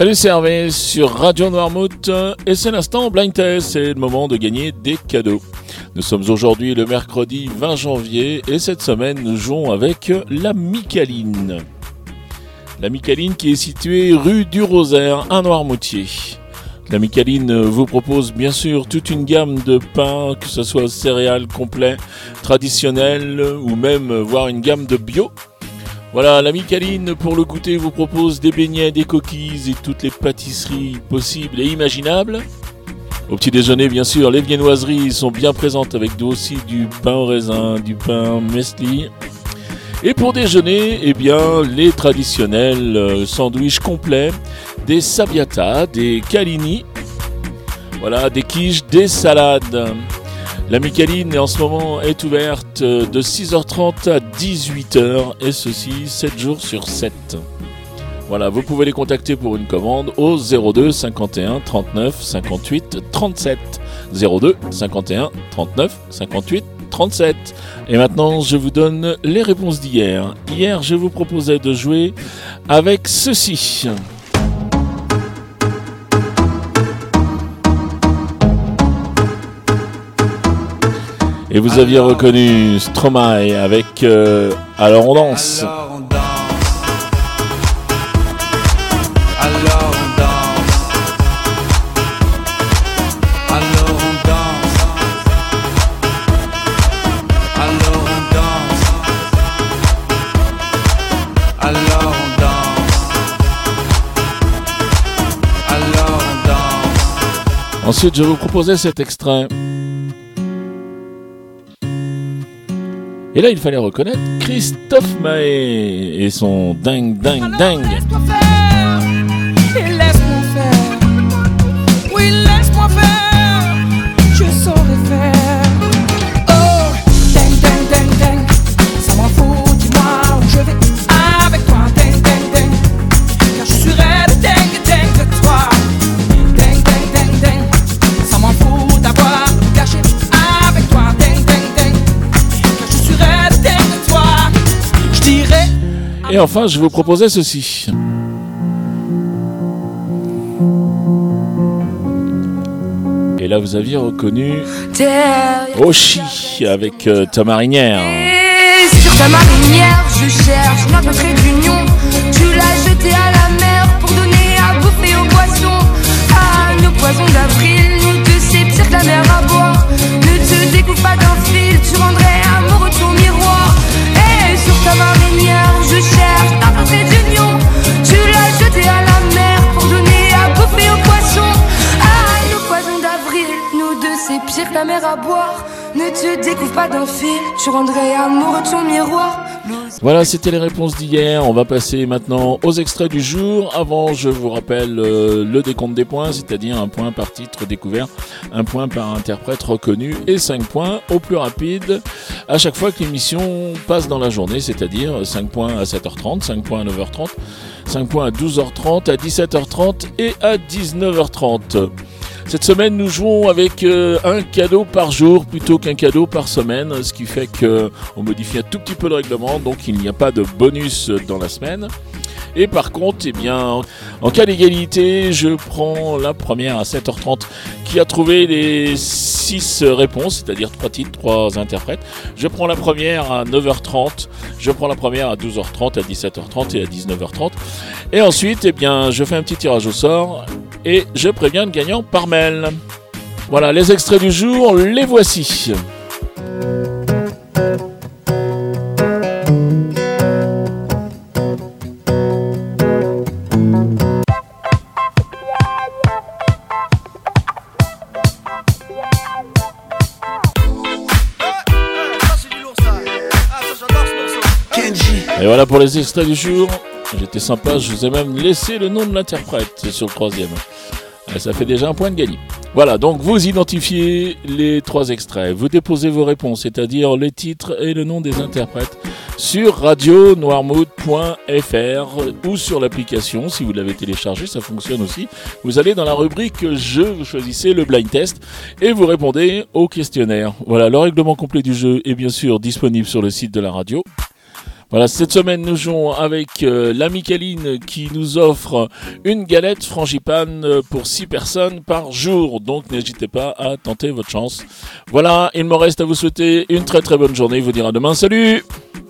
Salut, c'est Hervé sur Radio Noirmouth et c'est l'instant blind test, c'est le moment de gagner des cadeaux. Nous sommes aujourd'hui le mercredi 20 janvier et cette semaine nous jouons avec la Micaline. La Micaline qui est située rue du Rosaire à Noirmoutier. La Micaline vous propose bien sûr toute une gamme de pains, que ce soit céréales complets, traditionnels ou même voir une gamme de bio voilà, la Micaline, pour le goûter, vous propose des beignets, des coquilles et toutes les pâtisseries possibles et imaginables. Au petit déjeuner, bien sûr, les viennoiseries sont bien présentes avec aussi du pain au raisin, du pain mesli. Et pour déjeuner, eh bien, les traditionnels euh, sandwichs complets, des sabiata, des calini, voilà, des quiches, des salades. La Micaline en ce moment est ouverte de 6h30 à 18h et ceci 7 jours sur 7. Voilà, vous pouvez les contacter pour une commande au 02 51 39 58 37. 02 51 39 58 37. Et maintenant, je vous donne les réponses d'hier. Hier, je vous proposais de jouer avec ceci. Et vous aviez reconnu Stromae avec euh, Alors on danse. Alors on danse. Alors on danse. Alors on danse. Alors on danse. Alors on danse. Alors on danse. Ensuite, je vous proposais cet extrait. Et là, il fallait reconnaître Christophe Maé et son dingue, dingue, dingue. Laisse-moi faire, laisse-moi faire. Oui, laisse-moi faire, Et enfin, je vous proposais ceci. Et là, vous aviez reconnu Oshi avec euh, ta marinière. Et sur ta marinière, je cherche notre trait d'union. Tu l'as jeté à la que la à boire. Ne te découvre pas d'un fil, tu rendrais amoureux ton miroir. Voilà, c'était les réponses d'hier. On va passer maintenant aux extraits du jour. Avant, je vous rappelle euh, le décompte des points, c'est-à-dire un point par titre découvert, un point par interprète reconnu et 5 points au plus rapide à chaque fois que l'émission passe dans la journée, c'est-à-dire 5 points à 7h30, 5 points à 9h30, 5 points à 12h30, à 17h30 et à 19h30. Cette semaine, nous jouons avec euh, un cadeau par jour plutôt qu'un cadeau par semaine, ce qui fait que on modifie un tout petit peu le règlement, donc il n'y a pas de bonus dans la semaine. Et par contre, eh bien, en cas d'égalité, je prends la première à 7h30 qui a trouvé les 6 réponses, c'est-à-dire 3 titres, 3 interprètes. Je prends la première à 9h30, je prends la première à 12h30, à 17h30 et à 19h30. Et ensuite, eh bien, je fais un petit tirage au sort et je préviens le gagnant par mail. Voilà, les extraits du jour, les voici. Et voilà pour les extraits du jour. J'étais sympa, je vous ai même laissé le nom de l'interprète sur le troisième. Et ça fait déjà un point de gagné. Voilà, donc vous identifiez les trois extraits, vous déposez vos réponses, c'est-à-dire les titres et le nom des interprètes, sur radionoirmouth.fr ou sur l'application, si vous l'avez téléchargé, ça fonctionne aussi. Vous allez dans la rubrique jeu, vous choisissez le blind test et vous répondez au questionnaire. Voilà, le règlement complet du jeu est bien sûr disponible sur le site de la radio. Voilà, cette semaine nous jouons avec euh, la Micaline qui nous offre une galette frangipane pour 6 personnes par jour. Donc n'hésitez pas à tenter votre chance. Voilà, il me reste à vous souhaiter une très très bonne journée. Vous dire à demain. Salut